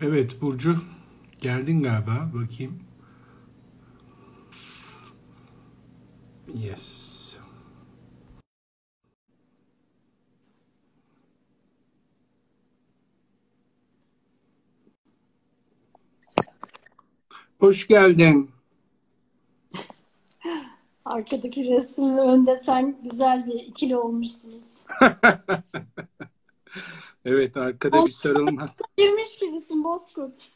Evet Burcu geldin galiba bakayım. Yes. Hoş geldin. Arkadaki resim ve önde sen güzel bir ikili olmuşsunuz. Evet arkada bir sarılma. Girmiş gibisin Bozkurt.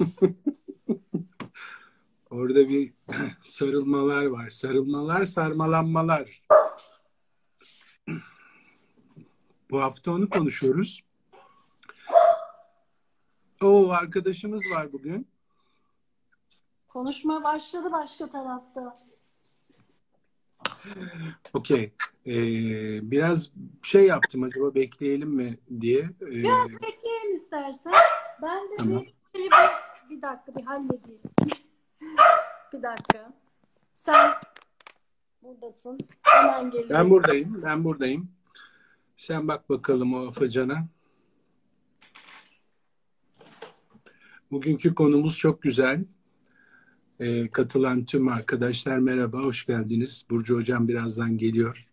Orada bir sarılmalar var. Sarılmalar, sarmalanmalar. Bu hafta onu konuşuyoruz. O arkadaşımız var bugün. Konuşma başladı başka tarafta. Okey. Ee, biraz şey yaptım acaba bekleyelim mi diye. Ee, Biraz bekleyelim istersen. Ben de Tamam. bir, bir, bir dakika bir halledeyim. bir dakika. Sen buradasın. Hemen geliyorum. ben buradayım. Ben buradayım. Sen bak bakalım o afacana. Bugünkü konumuz çok güzel. Ee, katılan tüm arkadaşlar merhaba, hoş geldiniz. Burcu Hocam birazdan geliyor.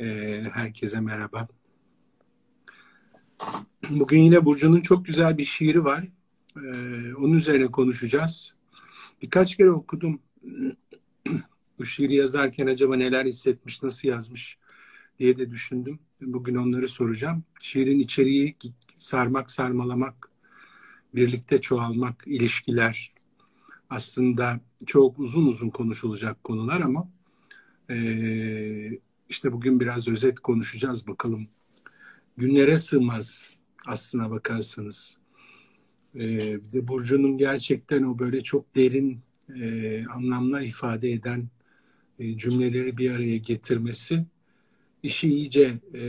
Ee, herkese merhaba. Bugün yine Burcu'nun çok güzel bir şiiri var. Ee, onun üzerine konuşacağız. Birkaç kere okudum. Bu şiiri yazarken acaba neler hissetmiş, nasıl yazmış diye de düşündüm. Bugün onları soracağım. Şiirin içeriği sarmak, sarmalamak, birlikte çoğalmak, ilişkiler. Aslında çok uzun uzun konuşulacak konular ama eee, işte bugün biraz özet konuşacağız bakalım. Günlere sığmaz aslına bakarsanız. Eee, bir de Burcu'nun gerçekten o böyle çok derin eee, anlamlar ifade eden e, cümleleri bir araya getirmesi işi iyice e,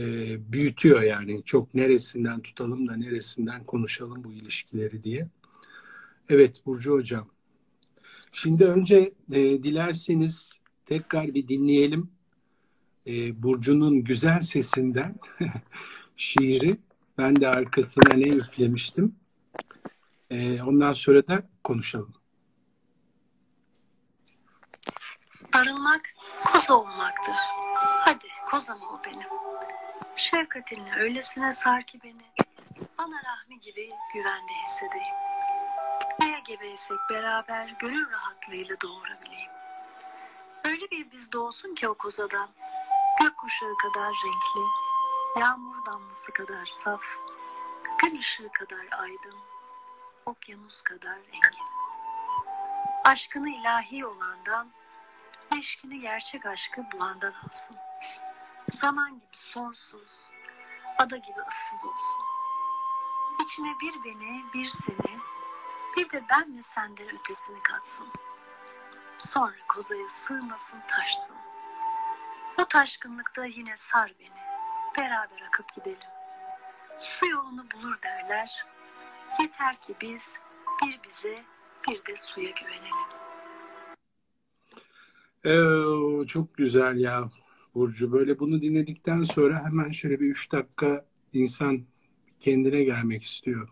büyütüyor yani. Çok neresinden tutalım da neresinden konuşalım bu ilişkileri diye. Evet Burcu Hocam. Şimdi önce e, dilerseniz tekrar bir dinleyelim. E, Burcu'nun güzel sesinden şiiri. Ben de arkasına ne üflemiştim. E, ondan sonra da konuşalım. Sarılmak koza olmaktır. Hadi kozam ol benim. Şefkatinle öylesine sar ki beni. Ana rahmi gibi güvende hissedeyim. Gebeysek beraber gönül rahatlığıyla doğurabileyim. Öyle bir biz doğsun ki o kozadan. Gökkuşağı kadar renkli, yağmur damlası kadar saf, gün ışığı kadar aydın, okyanus kadar engin. Aşkını ilahi olandan, Eşkini gerçek aşkı bulandan alsın. Zaman gibi sonsuz, ada gibi ıssız olsun. İçine bir beni, bir seni, bir de ben ve senden ötesini katsın. Sonra kozaya sığmasın, taşsın. O taşkınlıkta yine sar beni, beraber akıp gidelim. Su yolunu bulur derler, yeter ki biz bir bize, bir de suya güvenelim. Ee, çok güzel ya Burcu. Böyle bunu dinledikten sonra hemen şöyle bir üç dakika insan kendine gelmek istiyor.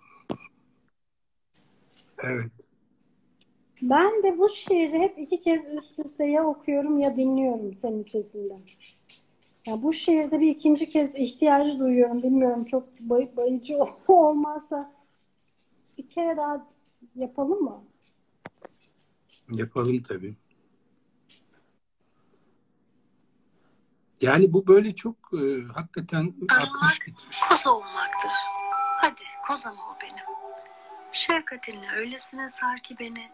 Evet. Ben de bu şiiri hep iki kez üst üste ya okuyorum ya dinliyorum senin sesinden. Ya bu şiirde bir ikinci kez ihtiyacı duyuyorum. Bilmiyorum çok bay- bayıcı olmazsa bir kere daha yapalım mı? Yapalım tabii. Yani bu böyle çok e, hakikaten akmış gitmiş. koza olmaktır. Hadi kozam ol benim. Şefkatinle öylesine sar ki beni.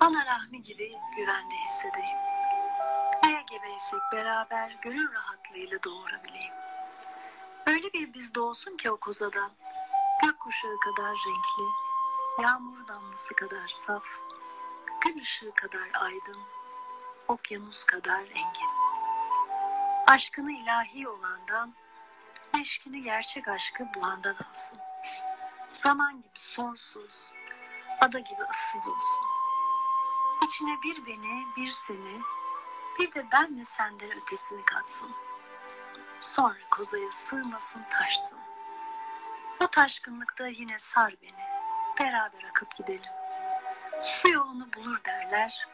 Ana rahmi gibi güvende hissedeyim. Neye gebeysek beraber gönül rahatlığıyla doğurabileyim. Öyle bir biz doğsun ki o kozadan. Gökkuşağı kadar renkli, yağmur damlası kadar saf, gün ışığı kadar aydın, okyanus kadar engin. Aşkını ilahi olandan, eşkini gerçek aşkı bulandan alsın. Zaman gibi sonsuz, ada gibi ıssız olsun. İçine bir beni, bir seni, bir de ben ve senden ötesini katsın. Sonra kozaya sığmasın, taşsın. O taşkınlıkta yine sar beni, beraber akıp gidelim. Su yolunu bulur derler.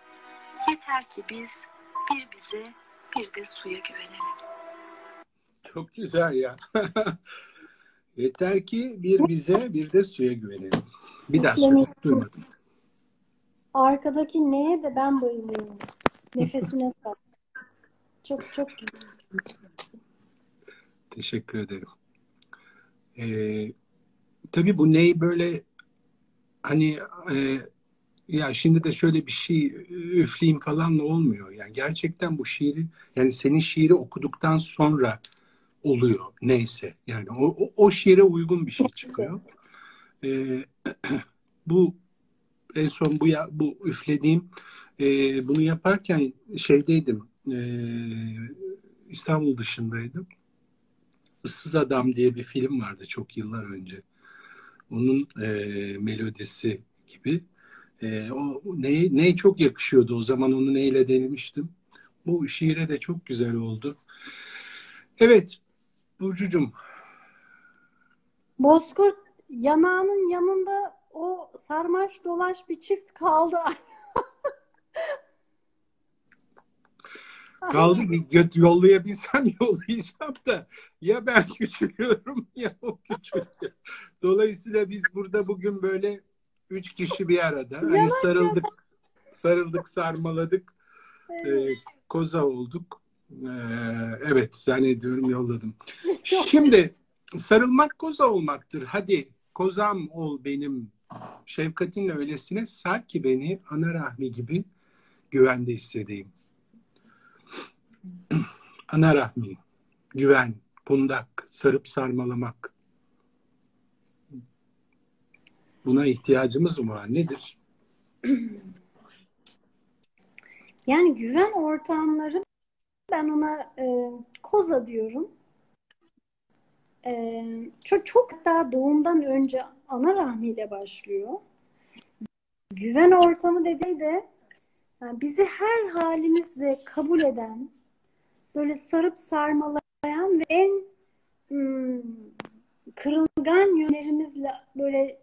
Yeter ki biz bir bize bir de suya güvenelim. Çok güzel ya. Yeter ki bir bize bir de suya güvenelim. Bir daha söyle. Duymadım. Arkadaki neye de ben bayılıyorum. Nefesine sağlık. Çok çok güzel. Teşekkür ederim. Ee, tabii bu ney böyle hani e, ya şimdi de şöyle bir şey üfleyeyim falanla olmuyor. Yani gerçekten bu şiiri yani senin şiiri okuduktan sonra oluyor neyse. Yani o, o, o şiire uygun bir şey çıkıyor. Ee, bu en son bu ya, bu üflediğim e, bunu yaparken şeydeydim e, İstanbul dışındaydım. Issız Adam diye bir film vardı çok yıllar önce. Onun e, melodisi gibi. E, o ne, ne çok yakışıyordu o zaman onu neyle denemiştim. Bu şiire de çok güzel oldu. Evet Burcucuğum. Bozkurt yanağının yanında o sarmaş dolaş bir çift kaldı. Kaldı bir göt yollayabilsem yollayacağım da ya ben küçülüyorum ya o küçülüyor. Dolayısıyla biz burada bugün böyle üç kişi bir arada. Hani sarıldık, sarıldık, sarmaladık. Evet. E, koza olduk. E, evet zannediyorum yolladım. Şimdi sarılmak koza olmaktır. Hadi kozam ol benim. Şefkatinle öylesine sar ki beni ana rahmi gibi güvende hissedeyim. Ana rahmi, güven, kundak, sarıp sarmalamak. Buna ihtiyacımız mı var? Nedir? Yani güven ortamları ben ona e, koza diyorum. E, çok çok daha doğumdan önce ana rahmiyle başlıyor. Güven ortamı dediği de yani bizi her halimizle kabul eden, böyle sarıp sarmalayan ve en hmm, kırılgan yönlerimizle böyle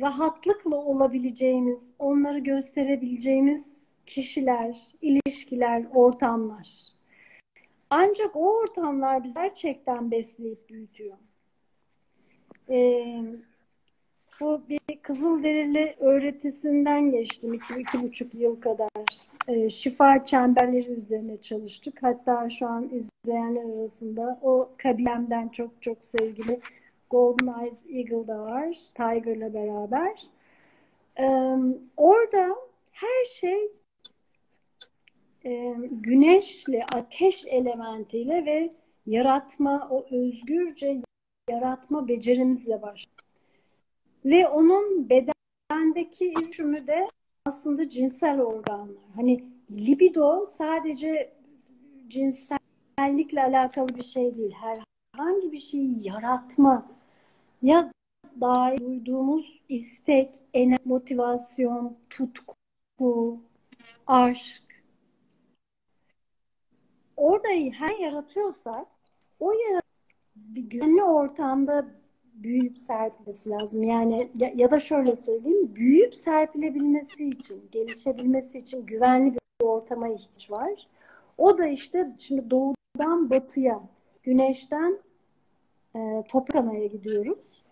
rahatlıkla olabileceğimiz, onları gösterebileceğimiz kişiler, ilişkiler, ortamlar. Ancak o ortamlar bizi gerçekten besleyip büyütüyor. Ee, bu bir Kızılderili öğretisinden geçtim iki, iki buçuk yıl kadar. E, şifa çemberleri üzerine çalıştık. Hatta şu an izleyenler arasında o kabilemden çok çok sevgili Golden Eyes Eagle da var. Tiger'la beraber. E, orada her şey e, güneşle, ateş elementiyle ve yaratma, o özgürce yaratma becerimizle başlıyor. Ve onun bedendeki izümü de aslında cinsel organlar. Hani libido sadece cinsellikle alakalı bir şey değil. Herhangi bir şeyi yaratma ya dair duyduğumuz istek, enerji, motivasyon, tutku, aşk. Orada her yaratıyorsak o yarat bir güvenli ortamda büyüyüp serpilmesi lazım. Yani ya, ya da şöyle söyleyeyim, büyüyüp serpilebilmesi için, gelişebilmesi için güvenli bir ortama ihtiyaç var. O da işte şimdi doğudan batıya, güneşten e, toprak anaya gidiyoruz.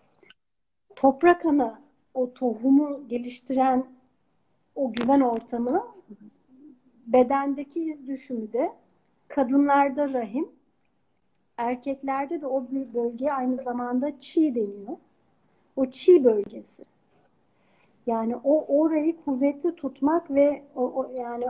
Toprak ana o tohumu geliştiren o güven ortamı bedendeki iz düşümü de kadınlarda rahim, Erkeklerde de o bölge aynı zamanda çi deniyor. O çi bölgesi. Yani o orayı kuvvetli tutmak ve o, o yani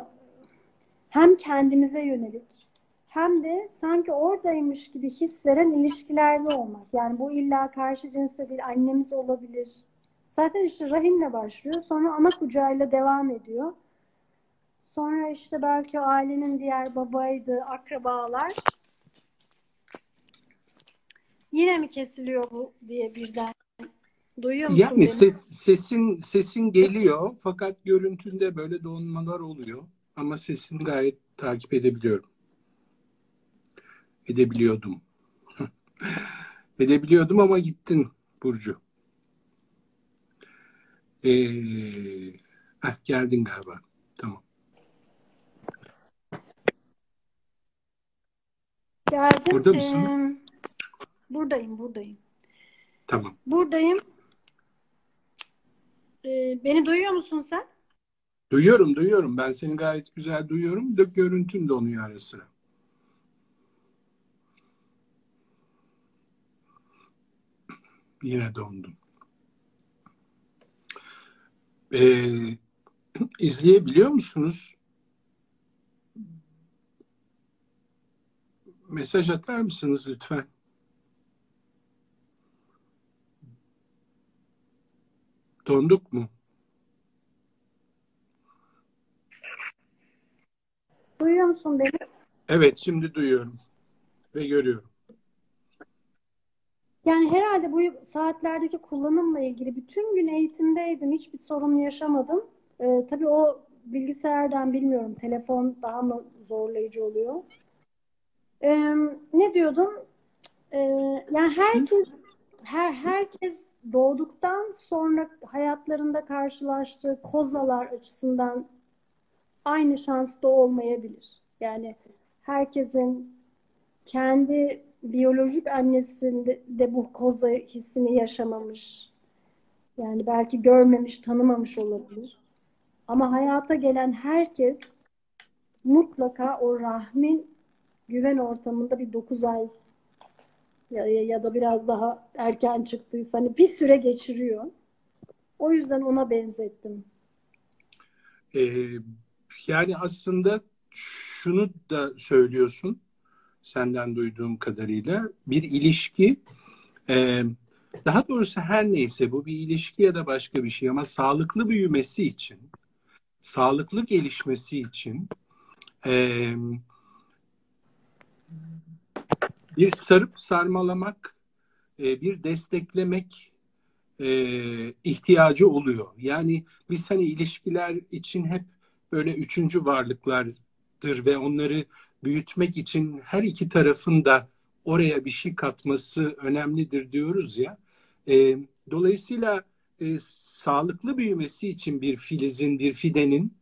hem kendimize yönelik hem de sanki oradaymış gibi his veren ilişkilerde olmak. Yani bu illa karşı cinsle değil annemiz olabilir. Zaten işte rahimle başlıyor. Sonra ana kucağıyla devam ediyor. Sonra işte belki ailenin diğer babaydı, akrabalar. Yine mi kesiliyor bu diye birden duyuyor musun? Yani ses, sesin sesin geliyor fakat görüntünde böyle donmalar oluyor. Ama sesini gayet takip edebiliyorum. Edebiliyordum. Edebiliyordum ama gittin Burcu. Ee, heh, geldin galiba. Tamam. Geldim. Burada mısın? Ee, buradayım, buradayım. Tamam. Buradayım. Ee, beni duyuyor musun sen? Duyuyorum, duyuyorum. Ben seni gayet güzel duyuyorum. Da görüntün donuyor ara sıra. Yine dondum. Ee, izleyebiliyor musunuz? Mesaj atar mısınız lütfen? Donduk mu? Duyuyor musun beni? Evet, şimdi duyuyorum ve görüyorum. Yani herhalde bu saatlerdeki kullanımla ilgili bütün gün eğitimdeydim. Hiçbir sorun yaşamadım. Ee, tabii o bilgisayardan bilmiyorum. Telefon daha mı zorlayıcı oluyor? Ee, ne diyordum? Ee, yani herkes her herkes doğduktan sonra hayatlarında karşılaştığı kozalar açısından aynı şanslı olmayabilir. Yani herkesin kendi biyolojik annesinde de bu koza hissini yaşamamış. Yani belki görmemiş, tanımamış olabilir. Ama hayata gelen herkes mutlaka o rahmin güven ortamında bir 9 ay ya, ya da biraz daha erken çıktıysa hani bir süre geçiriyor. O yüzden ona benzettim. Ee, yani aslında şunu da söylüyorsun senden duyduğum kadarıyla bir ilişki e, daha doğrusu her neyse bu bir ilişki ya da başka bir şey ama sağlıklı büyümesi için sağlıklı gelişmesi için e, bir sarıp sarmalamak e, bir desteklemek e, ihtiyacı oluyor. Yani biz hani ilişkiler için hep böyle üçüncü varlıklardır ve onları büyütmek için her iki tarafın da oraya bir şey katması önemlidir diyoruz ya. E, dolayısıyla e, sağlıklı büyümesi için bir filizin, bir fidenin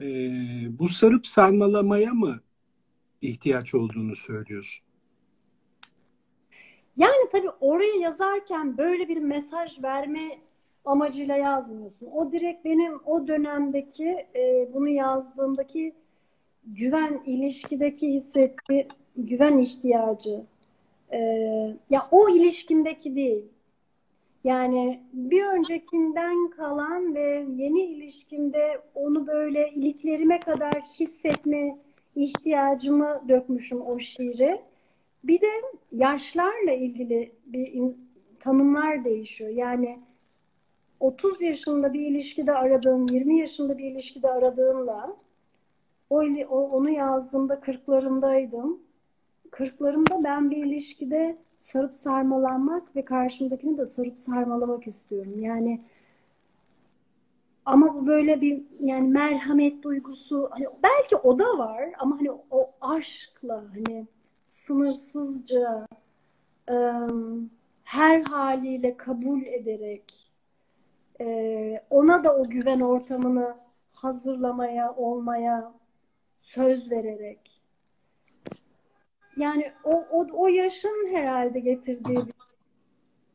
e, bu sarıp sarmalamaya mı ihtiyaç olduğunu söylüyorsun? Yani tabii oraya yazarken böyle bir mesaj verme amacıyla yazmıyorsun. O direkt benim o dönemdeki e, bunu yazdığımdaki güven ilişkideki hissettiği güven ihtiyacı. E, ya o ilişkimdeki değil. Yani bir öncekinden kalan ve yeni ilişkimde onu böyle iliklerime kadar hissetme ihtiyacımı dökmüşüm o şiiri. Bir de yaşlarla ilgili bir tanımlar değişiyor. Yani 30 yaşında bir ilişkide aradığım, 20 yaşında bir ilişkide aradığımla o, onu yazdığımda kırklarımdaydım. Kırklarımda ben bir ilişkide sarıp sarmalanmak ve karşımdakini de sarıp sarmalamak istiyorum. Yani ama bu böyle bir yani merhamet duygusu hani belki o da var ama hani o aşkla hani sınırsızca her haliyle kabul ederek ona da o güven ortamını hazırlamaya, olmaya söz vererek yani o, o, o yaşın herhalde getirdiği bir,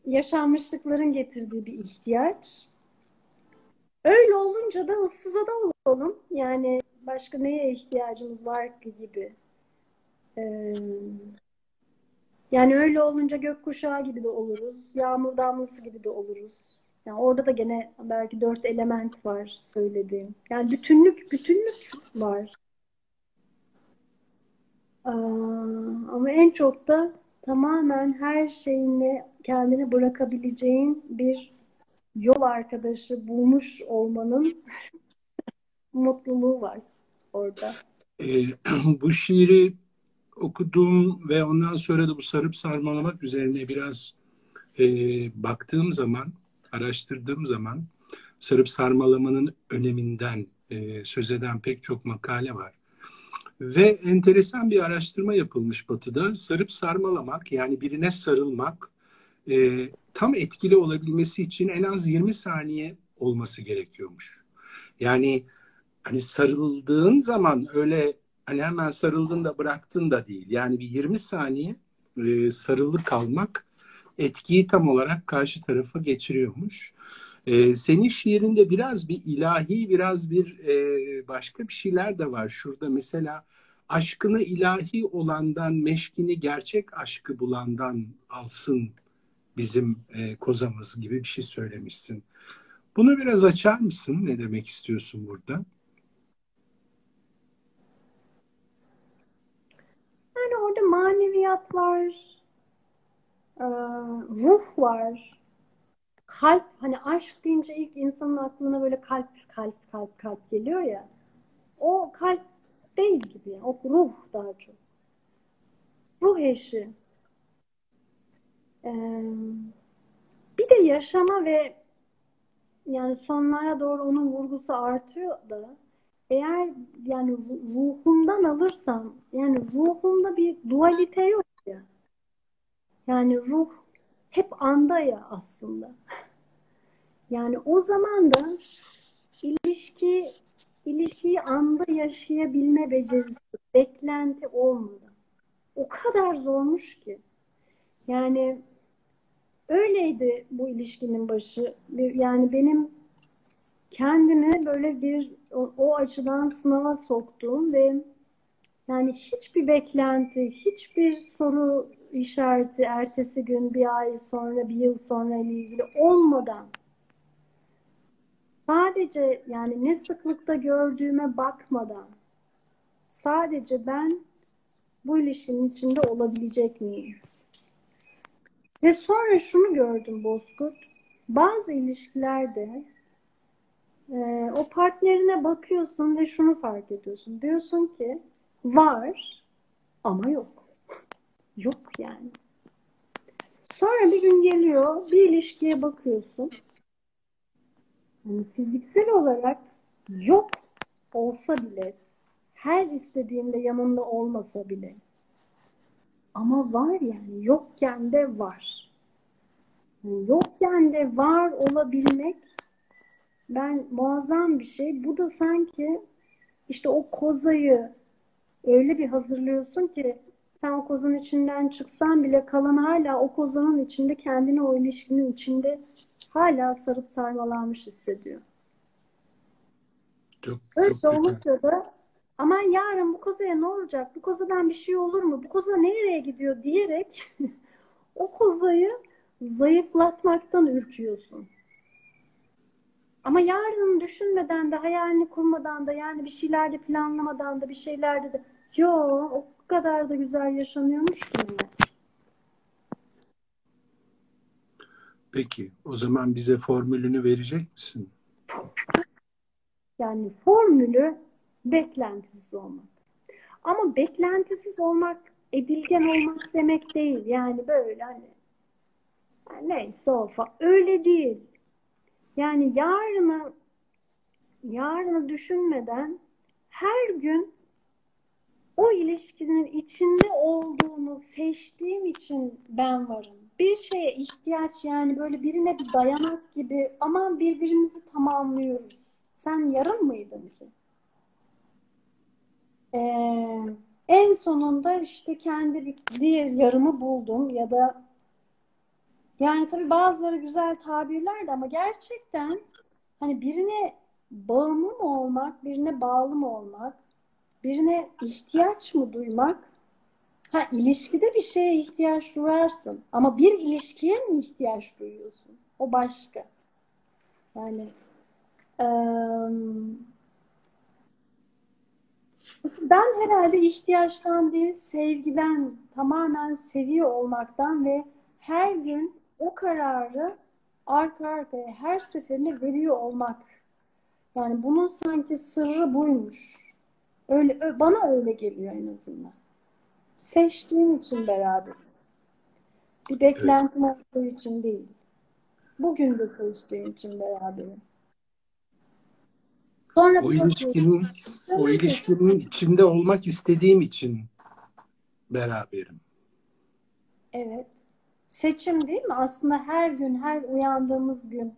yaşanmışlıkların getirdiği bir ihtiyaç. Öyle olunca da ıssıza da olalım. Yani başka neye ihtiyacımız var ki gibi. Ee, yani öyle olunca gökkuşağı gibi de oluruz. Yağmur damlası gibi de oluruz. Yani orada da gene belki dört element var söylediğim. Yani bütünlük, bütünlük var. Aa, ama en çok da tamamen her şeyini kendini bırakabileceğin bir yol arkadaşı bulmuş olmanın mutluluğu var orada. E, bu şiiri okuduğum ve ondan sonra da bu sarıp sarmalamak üzerine biraz e, baktığım zaman, araştırdığım zaman sarıp sarmalamanın öneminden e, söz eden pek çok makale var. Ve enteresan bir araştırma yapılmış Batı'da. Sarıp sarmalamak yani birine sarılmak e, tam etkili olabilmesi için en az 20 saniye olması gerekiyormuş. Yani hani sarıldığın zaman öyle hani hemen sarıldın da bıraktın da değil. Yani bir 20 saniye e, sarılı kalmak etkiyi tam olarak karşı tarafa geçiriyormuş. E, senin şiirinde biraz bir ilahi, biraz bir e, başka bir şeyler de var. Şurada mesela aşkını ilahi olandan, meşkini gerçek aşkı bulandan alsın bizim e, kozamız gibi bir şey söylemişsin. Bunu biraz açar mısın? Ne demek istiyorsun burada? Yani orada maneviyat var, e, ruh var, kalp. Hani aşk deyince ilk insanın aklına böyle kalp, kalp, kalp, kalp geliyor ya. O kalp değil gibi. O ruh daha çok. Ruh eşi. Bir de yaşama ve yani sonlara doğru onun vurgusu artıyor da eğer yani ruhumdan alırsam yani ruhumda bir dualite yok ya. Yani ruh hep anda ya aslında. Yani o zaman da ilişki ilişkiyi anda yaşayabilme becerisi, beklenti olmadı. O kadar zormuş ki. Yani öyleydi bu ilişkinin başı. Yani benim kendimi böyle bir o, o açıdan sınava soktuğum ve yani hiçbir beklenti, hiçbir soru işareti ertesi gün, bir ay sonra, bir yıl sonra ile ilgili olmadan sadece yani ne sıklıkta gördüğüme bakmadan sadece ben bu ilişkinin içinde olabilecek miyim? Ve sonra şunu gördüm Bozkurt. Bazı ilişkilerde e, o partnerine bakıyorsun ve şunu fark ediyorsun. Diyorsun ki var ama yok. Yok yani. Sonra bir gün geliyor bir ilişkiye bakıyorsun. Yani fiziksel olarak yok olsa bile her istediğimde yanında olmasa bile ama var yani yokken de var. Yani yokken de var olabilmek ben muazzam bir şey. Bu da sanki işte o kozayı öyle bir hazırlıyorsun ki sen o kozun içinden çıksan bile kalan hala o kozanın içinde kendini o ilişkinin içinde hala sarıp sarmalanmış hissediyor. Çok, Öyle çok olunca da ama yarın bu kozaya ne olacak? Bu kozadan bir şey olur mu? Bu koza nereye gidiyor diyerek o kozayı zayıflatmaktan ürküyorsun. Ama yarın düşünmeden de, hayalini kurmadan da, yani bir şeylerde planlamadan da, bir şeylerde de yo o kadar da güzel yaşanıyormuş ki. Peki, o zaman bize formülünü verecek misin? Yani formülü beklentisiz olmak. Ama beklentisiz olmak edilgen olmak demek değil. Yani böyle hani neyse o. Öyle değil. Yani yarını yarını düşünmeden her gün o ilişkinin içinde olduğunu seçtiğim için ben varım. Bir şeye ihtiyaç yani böyle birine bir dayanak gibi aman birbirimizi tamamlıyoruz. Sen yarım mıydın ki? Ee, en sonunda işte kendi bir, bir yarımı buldum ya da yani tabii bazıları güzel tabirlerdi ama gerçekten hani birine bağımlı mı olmak, birine bağlı mı olmak, birine ihtiyaç mı duymak? Ha ilişkide bir şeye ihtiyaç duyarsın ama bir ilişkiye mi ihtiyaç duyuyorsun? O başka. Yani ıı, ben herhalde ihtiyaçtan değil, sevgiden, tamamen seviyor olmaktan ve her gün o kararı arka arkaya her seferinde veriyor olmak. Yani bunun sanki sırrı buymuş. Öyle bana öyle geliyor en azından. Seçtiğim için beraber. Bir beklentim evet. olduğu için değil. Bugün de seçtiğim için beraberim. Sonra o ilişkinin o ilişkinin içinde olmak istediğim için beraberim. Evet. Seçim değil mi? Aslında her gün, her uyandığımız gün,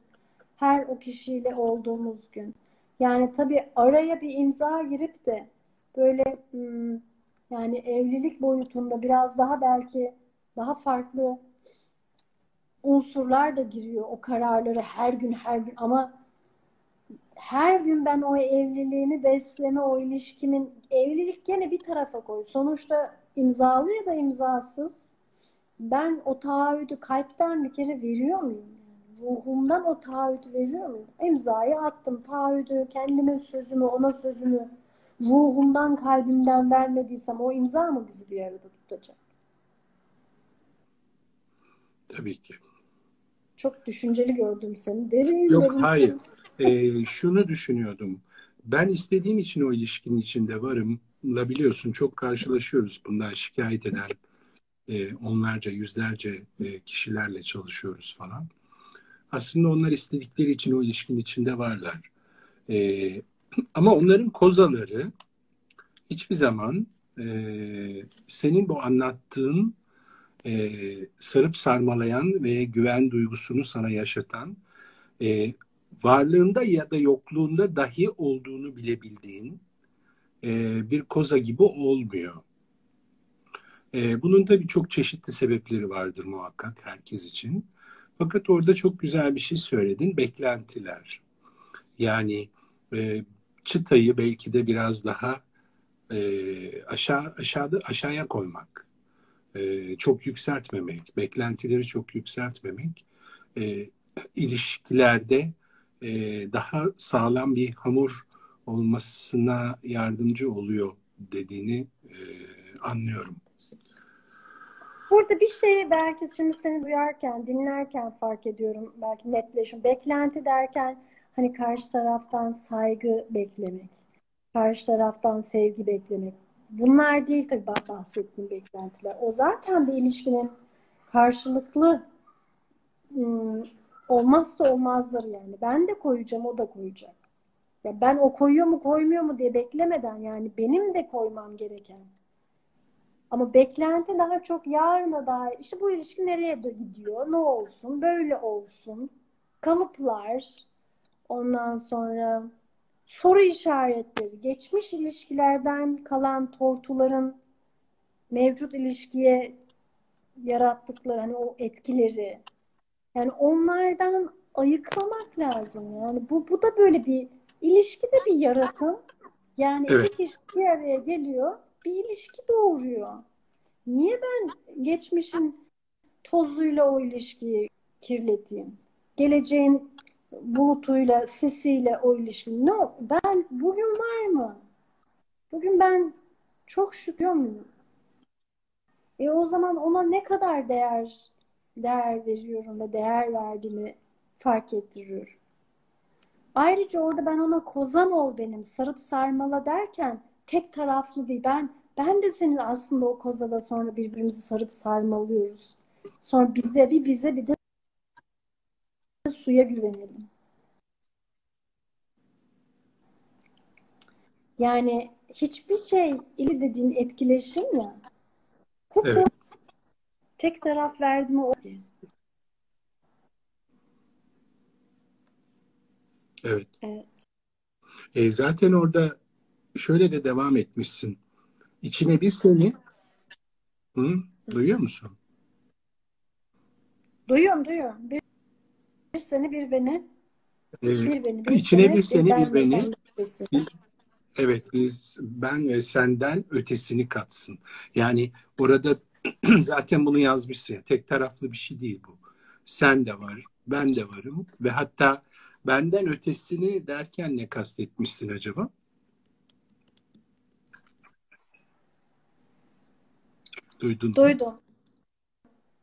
her o kişiyle olduğumuz gün. Yani tabii araya bir imza girip de böyle hmm, yani evlilik boyutunda biraz daha belki daha farklı unsurlar da giriyor o kararları her gün her gün ama her gün ben o evliliğimi besleme, o ilişkimin evlilik gene bir tarafa koy. Sonuçta imzalı ya da imzasız ben o taahhüdü kalpten bir kere veriyor muyum? ruhumdan o taahhüdü veriyor muyum? İmzayı attım. Taahhüdü, kendime sözümü, ona sözümü ruhumdan, kalbimden vermediysem o imza mı bizi bir arada tutacak? Tabii ki. Çok düşünceli gördüm seni. Derin, Yok derin. hayır. Ee, şunu düşünüyordum. Ben istediğim için o ilişkinin içinde varım. La biliyorsun çok karşılaşıyoruz bundan şikayet eden e, onlarca, yüzlerce e, kişilerle çalışıyoruz falan. Aslında onlar istedikleri için o ilişkinin içinde varlar. E, ama onların kozaları hiçbir zaman e, senin bu anlattığın e, sarıp sarmalayan ve güven duygusunu sana yaşatan e, varlığında ya da yokluğunda dahi olduğunu bilebildiğin e, bir koza gibi olmuyor. E, bunun tabii çok çeşitli sebepleri vardır muhakkak herkes için. Fakat orada çok güzel bir şey söyledin, beklentiler. Yani e, çıtayı belki de biraz daha e, aşağı aşağıda aşağıya koymak, e, çok yükseltmemek, beklentileri çok yükseltmemek, e, ilişkilerde e, daha sağlam bir hamur olmasına yardımcı oluyor dediğini e, anlıyorum. Burada bir şeyi belki şimdi seni duyarken, dinlerken fark ediyorum. Belki netleşim. Beklenti derken hani karşı taraftan saygı beklemek, karşı taraftan sevgi beklemek. Bunlar değil tabii bahsettiğim beklentiler. O zaten bir ilişkinin karşılıklı ım, olmazsa olmazları yani. Ben de koyacağım, o da koyacak. Ya ben o koyuyor mu koymuyor mu diye beklemeden yani benim de koymam gereken ama beklenti daha çok yarına dair. İşte bu ilişki nereye gidiyor? Ne olsun? Böyle olsun. Kalıplar. Ondan sonra soru işaretleri. Geçmiş ilişkilerden kalan tortuların mevcut ilişkiye yarattıkları hani o etkileri. Yani onlardan ayıklamak lazım. Yani bu, bu da böyle bir ilişkide bir yaratım. Yani evet. iki kişi bir araya geliyor bir ilişki doğuruyor. Niye ben geçmişin tozuyla o ilişkiyi kirleteyim? Geleceğin bulutuyla, sesiyle o ilişki. Ne? Ben bugün var mı? Bugün ben çok şükür muyum? E o zaman ona ne kadar değer değer veriyorum ve değer verdiğimi fark ettiriyorum. Ayrıca orada ben ona kozan ol benim, sarıp sarmala derken tek taraflı değil. Ben ben de senin aslında o kozada sonra birbirimizi sarıp sarmalıyoruz. Sonra bize bir bize bir de suya güvenelim. Yani hiçbir şey ili dediğin etkileşim ya. Tek, evet. Tek taraf verdi mi o. Evet. evet. E, zaten orada şöyle de devam etmişsin. İçine bir seni Hı? Duyuyor musun? Duyuyorum, duyuyorum. Bir, bir seni, bir beni. Ee, bir beni, bir içine seni, bir seni, bir, bir beni. Bir, evet, biz ben ve senden ötesini katsın. Yani orada zaten bunu yazmışsın. Tek taraflı bir şey değil bu. Sen de var, ben de varım ve hatta benden ötesini derken ne kastetmişsin acaba? Duydun Duydum.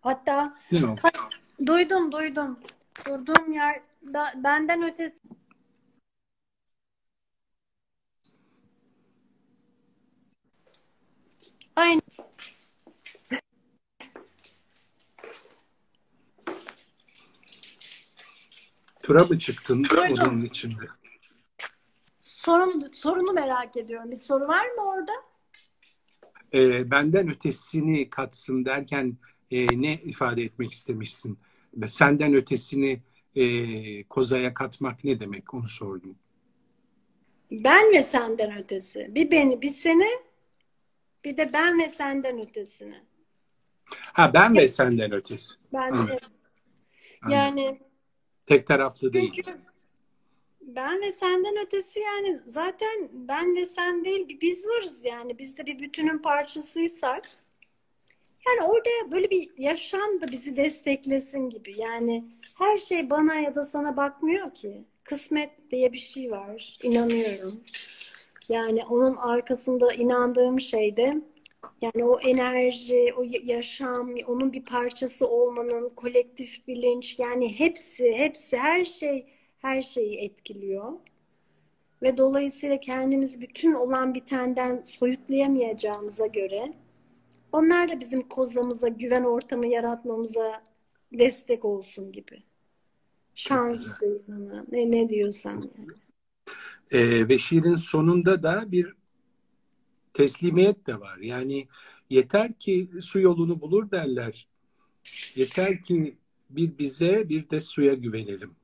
Hatta ha, duydum duydum. Durduğum yer da, benden ötesi Aynı. Tura mı çıktın onun içinde? Sorun, sorunu merak ediyorum. Bir soru var mı orada? e, benden ötesini katsın derken e, ne ifade etmek istemişsin? Senden ötesini e, kozaya katmak ne demek onu sordum. Ben ve senden ötesi. Bir beni, bir seni, bir de ben ve senden ötesini. Ha ben ve senden ötesi. Ben Anladım. evet. Yani Tek taraflı değil. çünkü ben ve senden ötesi yani zaten ben ve sen değil biz varız yani. Biz de bir bütünün parçasıysak yani orada böyle bir yaşam da bizi desteklesin gibi. Yani her şey bana ya da sana bakmıyor ki. Kısmet diye bir şey var. inanıyorum. Yani onun arkasında inandığım şey de yani o enerji, o ya- yaşam, onun bir parçası olmanın, kolektif bilinç yani hepsi, hepsi her şey her şeyi etkiliyor. Ve dolayısıyla kendimizi bütün olan bitenden soyutlayamayacağımıza göre onlar da bizim kozamıza, güven ortamı yaratmamıza destek olsun gibi. Şans bana. Ne, ne diyorsan yani. Ee, ve şiirin sonunda da bir teslimiyet de var. Yani yeter ki su yolunu bulur derler. Yeter ki bir bize bir de suya güvenelim.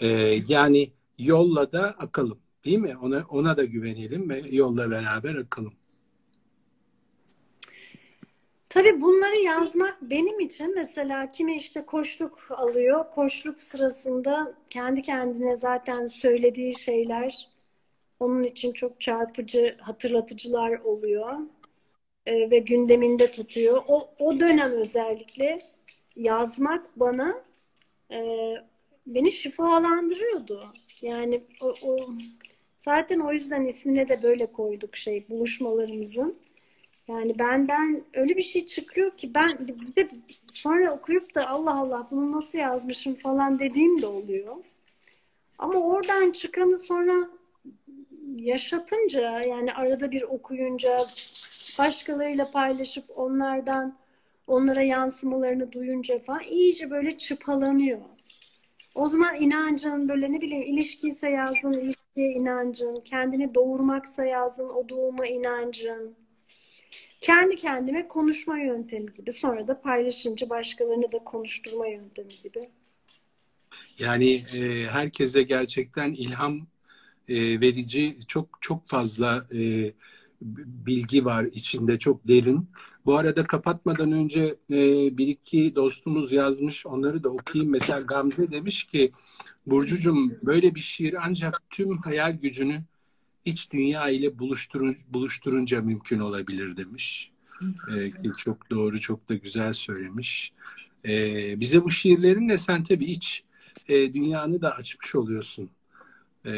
Ee, yani yolla da akalım. Değil mi? Ona, ona da güvenelim ve yolla beraber akalım. Tabii bunları yazmak benim için mesela kimi işte koçluk alıyor. Koçluk sırasında kendi kendine zaten söylediği şeyler onun için çok çarpıcı hatırlatıcılar oluyor. Ee, ve gündeminde tutuyor. O, o dönem özellikle yazmak bana e, beni şifalandırıyordu. Yani o, o zaten o yüzden ismine de böyle koyduk şey buluşmalarımızın. Yani benden öyle bir şey çıkıyor ki ben bir de sonra okuyup da Allah Allah bunu nasıl yazmışım falan dediğim de oluyor. Ama oradan çıkanı sonra yaşatınca yani arada bir okuyunca başkalarıyla paylaşıp onlardan onlara yansımalarını duyunca falan iyice böyle çıpalanıyor. O zaman inancın böyle ne bileyim ilişkiyse yazdın ilişkiye inancın, kendini doğurmaksa yazdın o doğuma inancın. Kendi kendime konuşma yöntemi gibi. Sonra da paylaşınca başkalarını da konuşturma yöntemi gibi. Yani e, herkese gerçekten ilham e, verici çok çok fazla e, bilgi var içinde çok derin. Bu arada kapatmadan önce e, bir iki dostumuz yazmış onları da okuyayım. Mesela Gamze demiş ki Burcucum böyle bir şiir ancak tüm hayal gücünü iç dünya ile buluşturun, buluşturunca mümkün olabilir demiş. E, ki çok doğru çok da güzel söylemiş. E, bize bu şiirlerinle sen tabii iç e, dünyanı da açmış oluyorsun. E,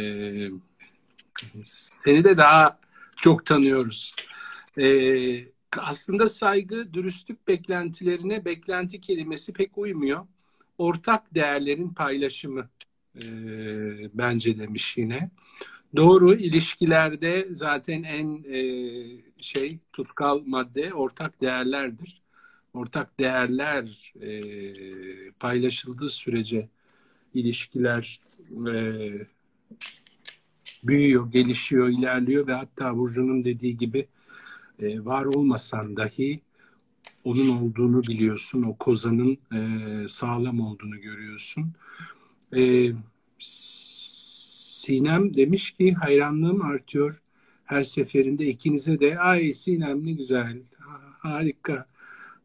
seni de daha çok tanıyoruz. E, aslında saygı, dürüstlük beklentilerine beklenti kelimesi pek uymuyor. Ortak değerlerin paylaşımı e, bence demiş yine. Doğru ilişkilerde zaten en e, şey tutkal madde ortak değerlerdir. Ortak değerler e, paylaşıldığı sürece ilişkiler e, büyüyor, gelişiyor, ilerliyor ve hatta Burcu'nun dediği gibi e, var olmasan dahi onun olduğunu biliyorsun, o kozanın e, sağlam olduğunu görüyorsun. E, Sinem demiş ki hayranlığım artıyor her seferinde ikinize de ay Sinem ne güzel, harika.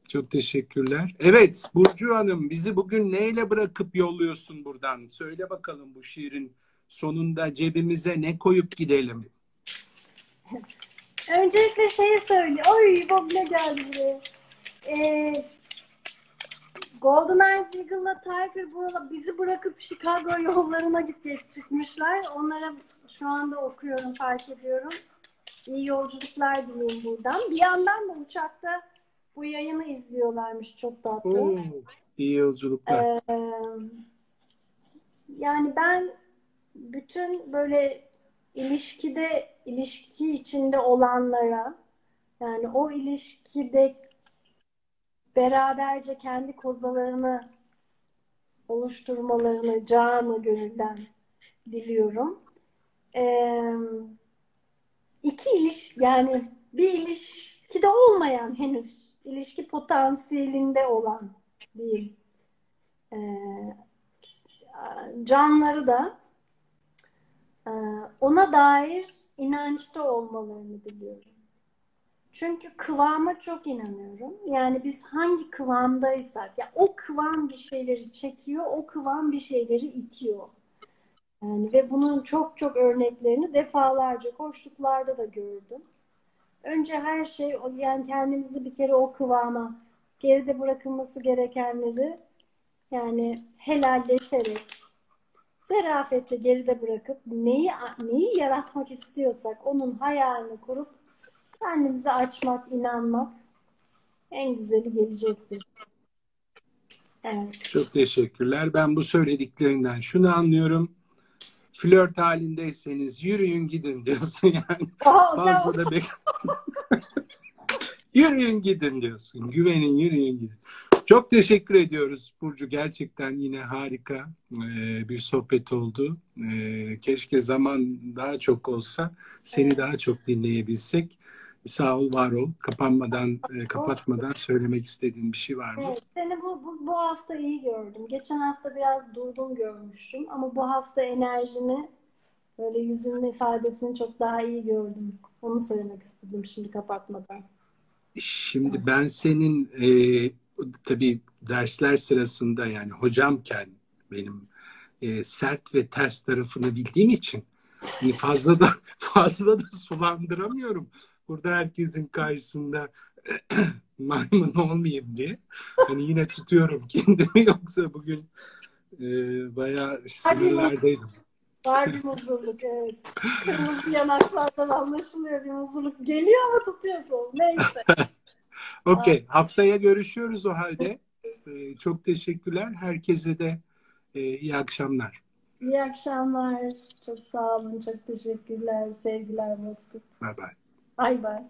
Çok teşekkürler. Evet Burcu Hanım bizi bugün neyle bırakıp yolluyorsun buradan? Söyle bakalım bu şiirin sonunda cebimize ne koyup gidelim? Öncelikle şeyi söyle. Oy Bobne geldi buraya. Ee, Golden Eyes Eagle'la Tiger burada bizi bırakıp Chicago yollarına gittik çıkmışlar. Onlara şu anda okuyorum, fark ediyorum. İyi yolculuklar dileyim buradan. Bir yandan da uçakta bu yayını izliyorlarmış çok tatlı. Oo, iyi yolculuklar. Ee, yani ben bütün böyle ilişkide ilişki içinde olanlara yani o ilişkide beraberce kendi kozalarını oluşturmalarını canı gönülden diliyorum. Ee, iki iliş yani bir ilişkide olmayan henüz ilişki potansiyelinde olan diyeyim. Ee, canları da dair inançta olmalarını diliyorum. Çünkü kıvama çok inanıyorum. Yani biz hangi kıvamdaysak, ya o kıvam bir şeyleri çekiyor, o kıvam bir şeyleri itiyor. Yani ve bunun çok çok örneklerini defalarca koştuklarda da gördüm. Önce her şey yani kendimizi bir kere o kıvama geride bırakılması gerekenleri yani helalleşerek zarafetle geride bırakıp neyi neyi yaratmak istiyorsak onun hayalini kurup kendimizi açmak, inanmak en güzeli gelecektir. Evet. Çok teşekkürler. Ben bu söylediklerinden şunu anlıyorum. Flört halindeyseniz yürüyün gidin diyorsun yani. Aa, Fazla da bek Yürüyün gidin diyorsun. Güvenin yürüyün gidin. Çok teşekkür ediyoruz Burcu. Gerçekten yine harika bir sohbet oldu. Keşke zaman daha çok olsa seni daha çok dinleyebilsek. Sağ ol, var ol. Kapanmadan, kapatmadan söylemek istediğin bir şey var mı? Evet, seni bu, bu, bu hafta iyi gördüm. Geçen hafta biraz durgun görmüştüm ama bu hafta enerjini böyle yüzünün ifadesini çok daha iyi gördüm. Onu söylemek istedim şimdi kapatmadan. Şimdi ben senin e, tabii dersler sırasında yani hocamken benim e, sert ve ters tarafını bildiğim için hani fazla da fazla da sulandıramıyorum. Burada herkesin karşısında maymun olmayayım diye. Hani yine tutuyorum kendimi yoksa bugün e, bayağı sınırlardaydım. Var bir muzurluk evet. Kırmızı yanaklardan anlaşılıyor bir muzurluk. Geliyor ama tutuyorsun. Neyse. Okey. Haftaya görüşüyoruz o halde. Ee, çok teşekkürler. Herkese de e, iyi akşamlar. İyi akşamlar. Çok sağ olun. Çok teşekkürler. Sevgiler Bozkurt. Bye bye. Bye bye.